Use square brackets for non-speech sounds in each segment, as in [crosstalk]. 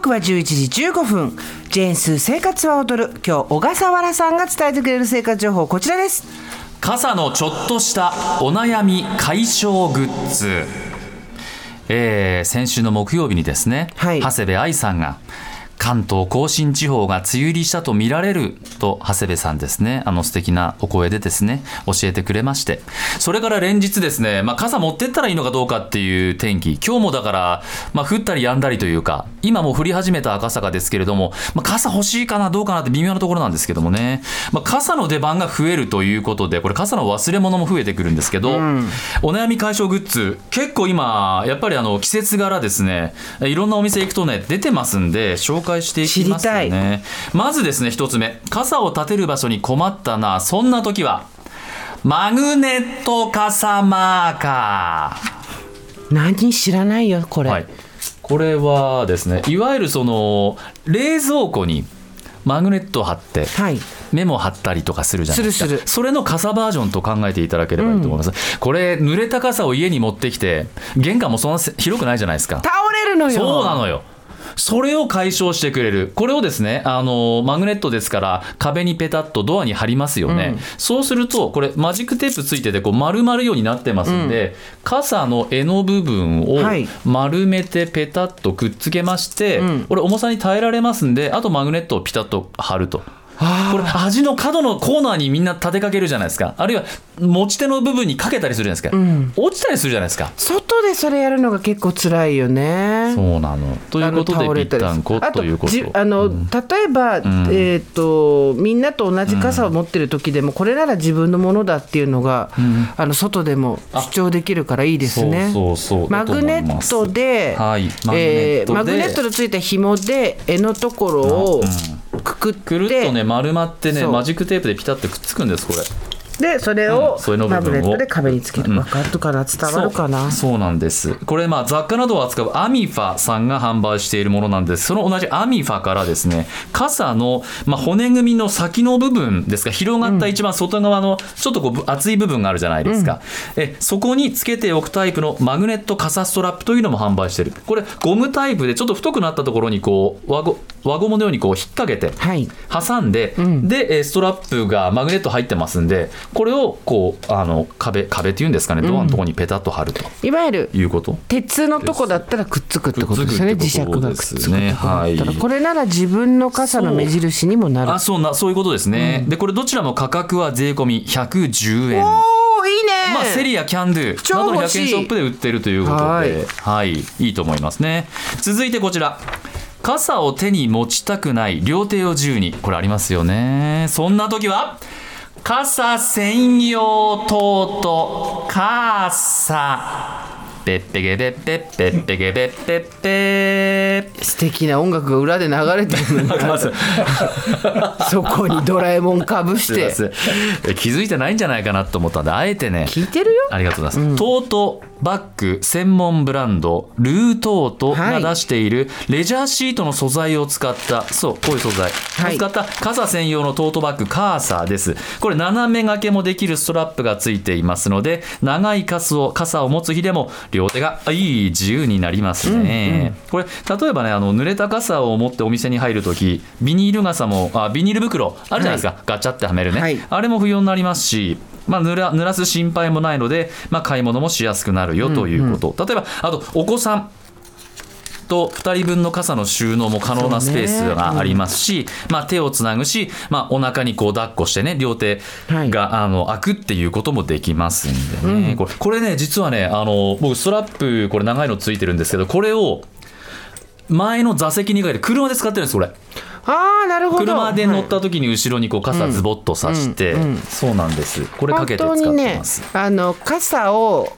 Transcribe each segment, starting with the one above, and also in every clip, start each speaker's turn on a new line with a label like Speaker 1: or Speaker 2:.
Speaker 1: 刻は11時15分。ジェーンスー生活は踊る。今日小笠原さんが伝えてくれる生活情報こちらです。
Speaker 2: 傘のちょっとしたお悩み解消グッズ。えー先週の木曜日にですね、
Speaker 1: はい。
Speaker 2: 長谷部愛さんが関東甲信地方が梅雨入りしたと見られると長谷部さんですね。あの素敵なお声でですね教えてくれまして。それから連日ですね、まあ、傘持ってったらいいのかどうかっていう天気。今日もだから、まあ、降ったり止んだりというか今もう降り始めた赤坂ですけれども、まあ、傘欲しいかなどうかなって微妙なところなんですけどもね、まあ、傘の出番が増えるということでこれ傘の忘れ物も増えてくるんですけど、お悩み解消グッズ結構今やっぱりあの季節柄ですねいろんなお店行くとね出てますんで紹介していきますね。まずですね一つ目。傘を立てる場所に困ったな。そんな時はマグネット傘マーカ
Speaker 1: 何知らないよこれ、
Speaker 2: ーはい。これはですねいわゆるその冷蔵庫にマグネットを貼って
Speaker 1: はい。
Speaker 2: メモ貼ったりとかするじゃないですか。
Speaker 1: するする。
Speaker 2: それの傘バージョンと考えていただければいいと思います、これ濡れた傘を家に持ってきて玄関もそんな広くないじゃないですか。
Speaker 1: 倒れるのよ。
Speaker 2: そうなのよそれを解消してくれる。これをですねあのマグネットですから壁にペタッとドアに貼りますよね、そうするとこれマジックテープついててこう丸まるようになってますんで、傘の柄の部分を
Speaker 1: はい。
Speaker 2: 丸めてペタッとくっつけまして、これ重さに耐えられますんであとマグネットをピタッと貼ると。これ端の角のコーナーにみんな立てかけるじゃないですか。あるいは持ち手の部分にかけたりするじゃないですか、落ちたりするじゃないですか。
Speaker 1: 外でそれやるのが結構辛いよね。
Speaker 2: そうなの。ということでぴったんこ
Speaker 1: あ
Speaker 2: ということ。
Speaker 1: じあの、例えば、えっ、とみんなと同じ傘を持ってる時でも、これなら自分のものだっていうのが、あの外でも主張できるからいいですね。
Speaker 2: そうそうそう
Speaker 1: マグネットで、
Speaker 2: はい。マグネットで。
Speaker 1: えーマグネットのついた紐で柄のところをくくって、
Speaker 2: くるっとね丸まってねマジックテープでピタッとくっつくんですこれ
Speaker 1: でそれを、
Speaker 2: うんそれの部分を。
Speaker 1: マグネットで壁につける。わ、かるかな伝わるかな？
Speaker 2: そう。なんです。これまあ雑貨などを扱うアミファさんが販売しているものなんです。その同じアミファからですね傘の、まあ、骨組みの先の部分ですか広がった一番外側のちょっとこうぶ厚い部分があるじゃないですか、えそこにつけておくタイプのマグネット傘ストラップというのも販売している。これゴムタイプでちょっと太くなったところにこう輪ゴ輪ゴムのようにこう引っ掛けて
Speaker 1: はい。
Speaker 2: 挟んで、でえーストラップがマグネット入ってますんでこれをこうあの壁壁っていうんですかねドアのところにペタッと貼ると。
Speaker 1: いわゆる
Speaker 2: いうこと、
Speaker 1: 鉄のとこだったらくっつくってことですよね磁石がくっつくと
Speaker 2: はい。
Speaker 1: これなら自分の傘の目印にもなる。
Speaker 2: あそうなそういうことですね、でこれどちらも価格は税込み110円。
Speaker 1: おおいいね、
Speaker 2: まあ、セリやキャンドゥなどの100円ショップで売ってるということで、
Speaker 1: は
Speaker 2: はい。い、いいと思いますね。続いてこちら。傘を手に持ちたくない両手を自由に。これありますよね。そんな時は傘専用トート傘。ペッペゲペッペッペッペゲペッペッペッ
Speaker 1: 素敵な音楽が裏で流れてるのに。[laughs] そこにドラえもんかぶして。
Speaker 2: 気づいてないんじゃないかなと思ったんであえてね。
Speaker 1: 聞いてるよ。
Speaker 2: ありがとうございます、トートバッグ専門ブランドルートートが出しているレジャーシートの素材を使ったそうこういう素材。
Speaker 1: はい。
Speaker 2: を使った傘専用のトートバッグカーサーです。これ斜め掛けもできるストラップがついていますので長い傘を傘を持つ日でも両手があいい自由になりますね、これ例えばねあの濡れた傘を持ってお店に入るときビニール傘もあビニール袋あるじゃないですか、ガチャってはめるね、
Speaker 1: はい。
Speaker 2: あれも不要になりますし、まあ、濡ら濡らす心配もないので、まあ、買い物もしやすくなるよということ、例えばあとお子さんと2人分の傘の収納も可能なスペースがありますし、まあ、手をつなぐし、まあ、お腹にこう抱っこしてね両手が、あの開くっていうこともできますんでね、これこれね実はねあの僕ストラップこれ長いのついてるんですけどこれを前の座席にかけて車で使ってるんですこれ。
Speaker 1: ああなるほど。
Speaker 2: 車で乗っ
Speaker 1: はい
Speaker 2: た時に後ろにこう傘ズボッとさして、そうなんです。これかけて使
Speaker 1: 本当にね
Speaker 2: ってます、
Speaker 1: あの傘を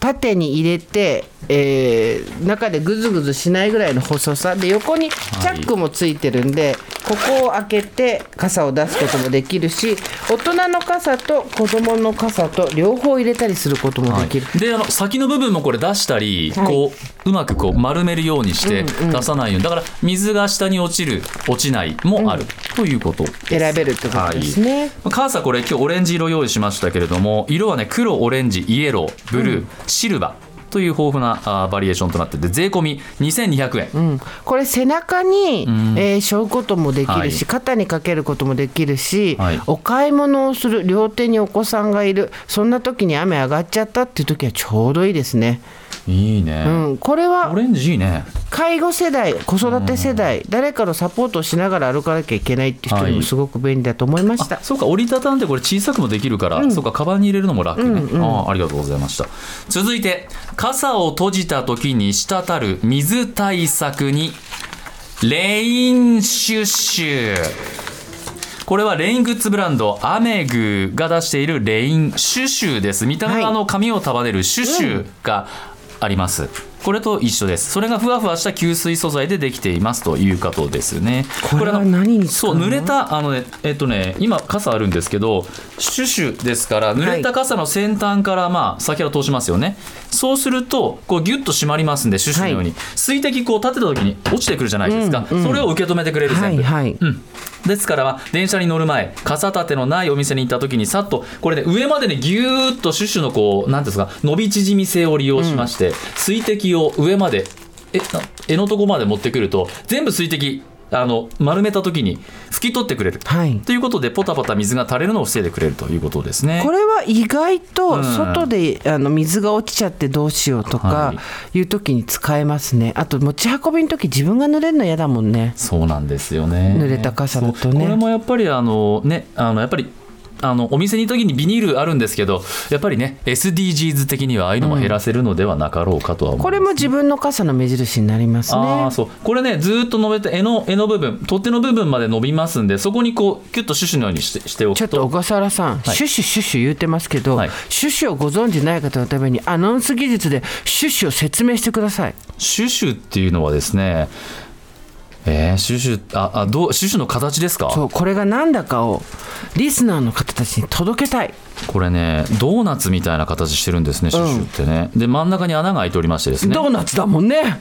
Speaker 1: 縦に入れて、えー中でぐずぐずしないぐらいの細さで横にチャックもついてるんで、ここを開けて傘を出すこともできるし大人の傘と子供の傘と両方入れたりすることもできる、
Speaker 2: であの先の部分もこれ出したり、
Speaker 1: はい。
Speaker 2: こううまくこう丸めるようにして出さないように、だから水が下に落ちる落ちないもある、ということ
Speaker 1: 選べるってことですね、
Speaker 2: カーサこれ今日オレンジ色用意しましたけれども色はね黒オレンジイエローブルー、シルバ。ーという豊富なバリエーションとなってて税込み2200円、
Speaker 1: うん、これ背中に、
Speaker 2: ん。
Speaker 1: えー背負うこともできるし、
Speaker 2: はい。
Speaker 1: 肩にかけることもできるし、
Speaker 2: はい。
Speaker 1: お買い物をする両手にお子さんがいる。そんな時に雨上がっちゃったっていう時はちょうどいいですね、
Speaker 2: いいね、
Speaker 1: うん、これ
Speaker 2: オ
Speaker 1: は
Speaker 2: レンジいいね。
Speaker 1: 介護世代子育て世代、誰かのサポートをしながら歩かなきゃいけないっていう人に
Speaker 2: はい。
Speaker 1: もすごく便利だと思いました、
Speaker 2: あそうか折りたたんでこれ小さくもできるから、そうかカバンに入れるのも楽ね、ああありがとうございました。続いて傘を閉じた時に滴る水対策にレインシュッシュ。これはレイングッズブランドアメグが出しているレインシュシュです。見た目
Speaker 1: はい。
Speaker 2: はあの髪を束ねるシュシュがあります、これと一緒です。それがふわふわした吸水素材でできていますということですね。
Speaker 1: これは何に
Speaker 2: そう濡れたあのねえっとね今傘あるんですけどシュシュですから濡れた傘の先端からまあ先ほど通しますよね。そうするとこうギュッと締まりますんでシュシュのように、水滴こう立てた時に落ちてくるじゃないですか、それを受け止めてくれる全部、
Speaker 1: はいはい。
Speaker 2: うん、ですからは電車に乗る前傘立てのないお店に行った時にさっとこれね上までねギューッとシュッシュのこうなんですか伸び縮み性を利用しまして、水滴を上までえな柄のとこまで持ってくると全部水滴あの丸めた時に拭き取ってくれる、
Speaker 1: はい。
Speaker 2: ということでポタポタ水が垂れるのを防いでくれるということですね。
Speaker 1: これは意外
Speaker 2: う
Speaker 1: と
Speaker 2: ん。
Speaker 1: 外であの水が落ちちゃってどうしようとか
Speaker 2: は
Speaker 1: い。う時に使えますね。あと持ち運びの時自分が濡れるの嫌だもんね。
Speaker 2: そうなんですよね。
Speaker 1: 濡れた傘だとね。
Speaker 2: これもやっぱりあのねあのやっぱりあのお店に行く時にビニールあるんですけどやっぱりね SDGs 的にはああいうのも減らせるのではなかろうかとは思います。
Speaker 1: これも自分の傘の目印になりますね。
Speaker 2: ああそう。これねずーっと伸びて柄の柄の部分取っ手の部分まで伸びますんでそこにこうキュッとシュッシュのようにしてしておくと。
Speaker 1: ちょっと小笠原さん、
Speaker 2: はい。
Speaker 1: シュッシュシュッシュ言うてますけど、
Speaker 2: はい。
Speaker 1: シュッシュをご存知ない方のためにアナウンス技術でシュッシュを説明してください。
Speaker 2: シュッシュっていうのはですねえー、シュッシュああどうシュッシュの形ですか？
Speaker 1: そうこれが何だかをリスナーの方たちに届けたい。
Speaker 2: これねドーナツみたいな形してるんですねシュッシュってね、で真ん中に穴が開いておりましてですね。
Speaker 1: ドーナツだもんね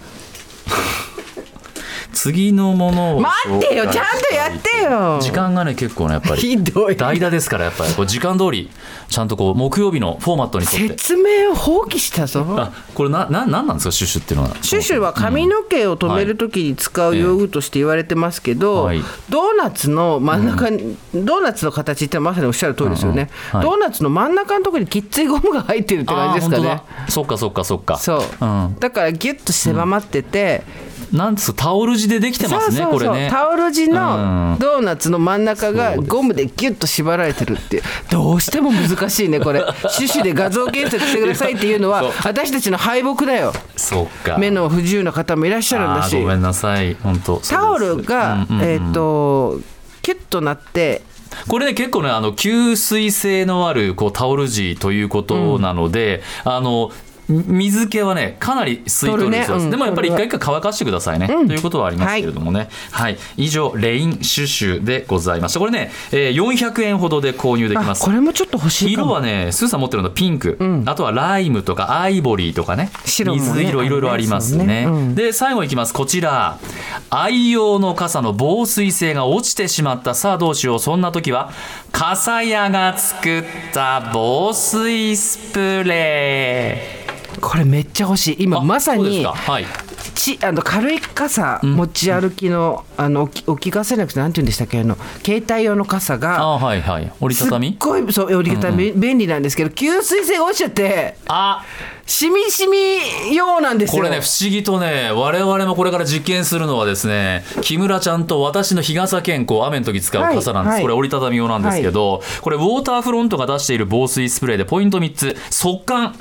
Speaker 2: 次のものを
Speaker 1: 待ってよちゃんとやってよ。
Speaker 2: 時間がね結構ねやっぱり
Speaker 1: ひどい。
Speaker 2: 代打ですからやっぱり。こう時間通りちゃんとこう木曜日のフォーマットにとって。
Speaker 1: 説明を放棄したぞ。
Speaker 2: あこれなななんなんですかシュッシュっていうのは？
Speaker 1: シュシュは髪の毛を留めるときに使う用具として言われてますけど、
Speaker 2: はい。
Speaker 1: ドーナツの真ん中に、ドーナツの形ってまさにおっしゃる通りですよね、
Speaker 2: うんうんはい。
Speaker 1: ドーナツの真ん中のところにきっついゴムが入ってるって感じですかね。
Speaker 2: あー本当だそっかそっかそっか。
Speaker 1: そう、
Speaker 2: ん、
Speaker 1: だからギュッと狭まってて、
Speaker 2: なんですかタオル地でできてますねこれね。
Speaker 1: タオル地
Speaker 2: うん。
Speaker 1: のドーナツの真ん中がゴムでギュッと縛られてるっていう。どうしても難しいねこれ。シュシュで画像検索してくださいっていうのは私たちの敗北だよ。
Speaker 2: そっか。
Speaker 1: 目の不自由な方もいらっしゃるんだし。
Speaker 2: ごめんなさい。本当
Speaker 1: タオルが、
Speaker 2: うんうんうん。
Speaker 1: えっ、とキュッとなって
Speaker 2: これね結構ねあの吸水性のあるこうタオル地ということなので、あのみ水気はねかなり吸い取るんです。よ、
Speaker 1: ね。うん。
Speaker 2: でもやっぱり一回一回乾かしてくださいね、
Speaker 1: うん。
Speaker 2: ということはありますけれどもね。はい、以上レインシュシュでございました。これね、えー400円ほどで購入でき
Speaker 1: あ
Speaker 2: ます。
Speaker 1: これもちょっと欲しい
Speaker 2: 色はねスーさん持ってるのはピンク、あとはライムとかアイボリーとかね。
Speaker 1: 白もね
Speaker 2: 水色いろいろありますね。
Speaker 1: ね。うん。
Speaker 2: で最後いきます。こちら。愛用の傘の防水性が落ちてしまった。さあどうしよう。そんな時は傘屋が作った防水スプレ
Speaker 1: これめっちゃ欲しい。今まさに
Speaker 2: か。はい。
Speaker 1: ちあの軽い傘持ち歩きの,、あの置き置き傘じゃなくてなんて言うんでしたっけあの携帯用の傘が
Speaker 2: あはいはい。折りたたみ？
Speaker 1: すっごいそう折りたたみ、便利なんですけど吸水性が落ちちゃって
Speaker 2: あ。
Speaker 1: しみしみ用なんですよ。
Speaker 2: これね不思議とね我々もこれから実験するのはですね木村ちゃんと私の日傘健康雨の時使う傘なんです、
Speaker 1: はいはい。
Speaker 2: これ折りたたみ用なんですけど、これウォーターフロントが出している防水スプレーでポイント3つ。速乾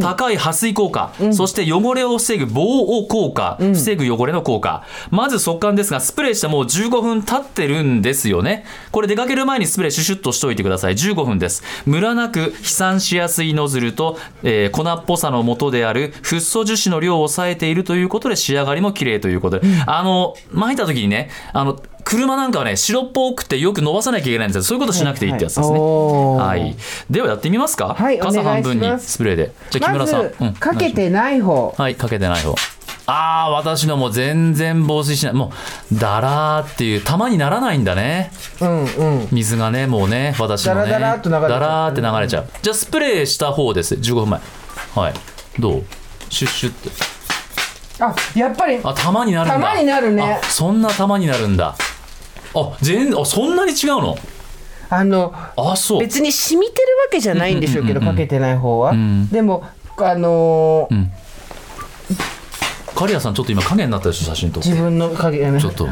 Speaker 2: 高い撥水効果、そして汚れを防ぐ防汚効果、防ぐ汚れの効果。まず速乾ですがスプレーしてもう15分経ってるんですよね。これ出かける前にスプレーシュシュッとしといてください。15分です。ムラなく飛散しやすいノズルと、えー粉っぽさの元であるフッ素樹脂の量を抑えているということで仕上がりも綺麗ということで、あの巻いた時にねあの車なんかはね白っぽくてよく伸ばさなきゃいけないんですけどそういうことしなくていいってやつですね。
Speaker 1: はい。
Speaker 2: はい、ではやってみますか、
Speaker 1: はい
Speaker 2: 傘半分にスプレーで。じゃあ木
Speaker 1: ま
Speaker 2: 村さん、
Speaker 1: ず、
Speaker 2: うん。
Speaker 1: かけてない方。
Speaker 2: はいかけてない方。ああ私のもう全然防水しない。もうダラーっていう玉にならないんだね。
Speaker 1: うんうん。
Speaker 2: 水がねもうね私のね。
Speaker 1: ダラダラっと流れちゃう。
Speaker 2: ダラーって流れちゃう。じゃあスプレーした方です。15分前。はい。どう？シュッシュって。
Speaker 1: あやっぱり
Speaker 2: あ玉になるんだ。
Speaker 1: 玉になるね。
Speaker 2: あそんな玉になるんだあ全あそんなに違うの？
Speaker 1: あの
Speaker 2: あそう。
Speaker 1: 別に染みてるわけじゃないんでしょうけど、
Speaker 2: うんうんうんうん。
Speaker 1: かけてない方は、
Speaker 2: ん。
Speaker 1: でもあのー
Speaker 2: ん。刈谷さんちょっと今影になったでしょ写真撮って。
Speaker 1: 自分の影。
Speaker 2: ちょっと。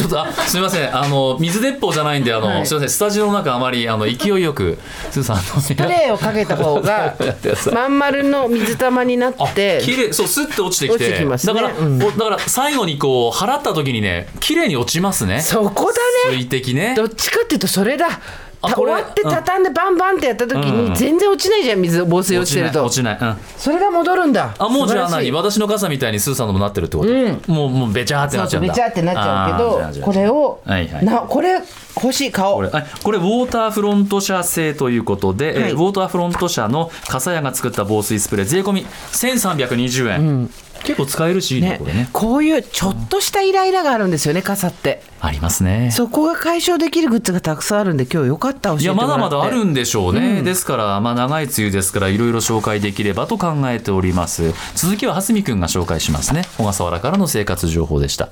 Speaker 2: ちょっとあすみません。あの水鉄砲じゃないんであの、
Speaker 1: はい。
Speaker 2: すみません。スタジオの中あまりあの勢いよくスーさんあの
Speaker 1: スプレーをかけた方が [laughs] まん丸の水玉になっ
Speaker 2: あ
Speaker 1: て
Speaker 2: 綺麗そうスッて落ちてきて
Speaker 1: ね。
Speaker 2: だから、
Speaker 1: うん。
Speaker 2: おだから最後にこう払った時にね綺麗に落ちますね。
Speaker 1: そこだね。
Speaker 2: 水滴ね。
Speaker 1: どっちかっていうとそれだ終わって畳んでバンバンってやった時
Speaker 2: うん
Speaker 1: に全然落ちないじゃん水防水落ちてると。
Speaker 2: 落ちないうん。
Speaker 1: それが戻るんだ。
Speaker 2: あもうじゃあ何？私の傘みたいにスーさんのもなってるってこと、もうもうべちゃーって
Speaker 1: そうそううんべ
Speaker 2: なっちゃだ
Speaker 1: ちゃってなっちゃうけどこれを、
Speaker 2: はいはい。
Speaker 1: なこれ欲しい顔
Speaker 2: これあこれウォーターフロント社製ということで、えー
Speaker 1: はい
Speaker 2: ウォーターフロント社の笠屋が作った防水スプレー税込み1320円、結構使えるしね
Speaker 1: ね。
Speaker 2: これね。
Speaker 1: こういうちょっとしたイライラがあるんですよね傘って。
Speaker 2: ありますね。
Speaker 1: そこが解消できるグッズがたくさんあるんで今日よかった
Speaker 2: いやまだまだあるんでしょうね、ですから、まあ、長い梅雨ですからいろいろ紹介できればと考えております。続きは蓮見くんが紹介しますね。小笠原からの生活情報でした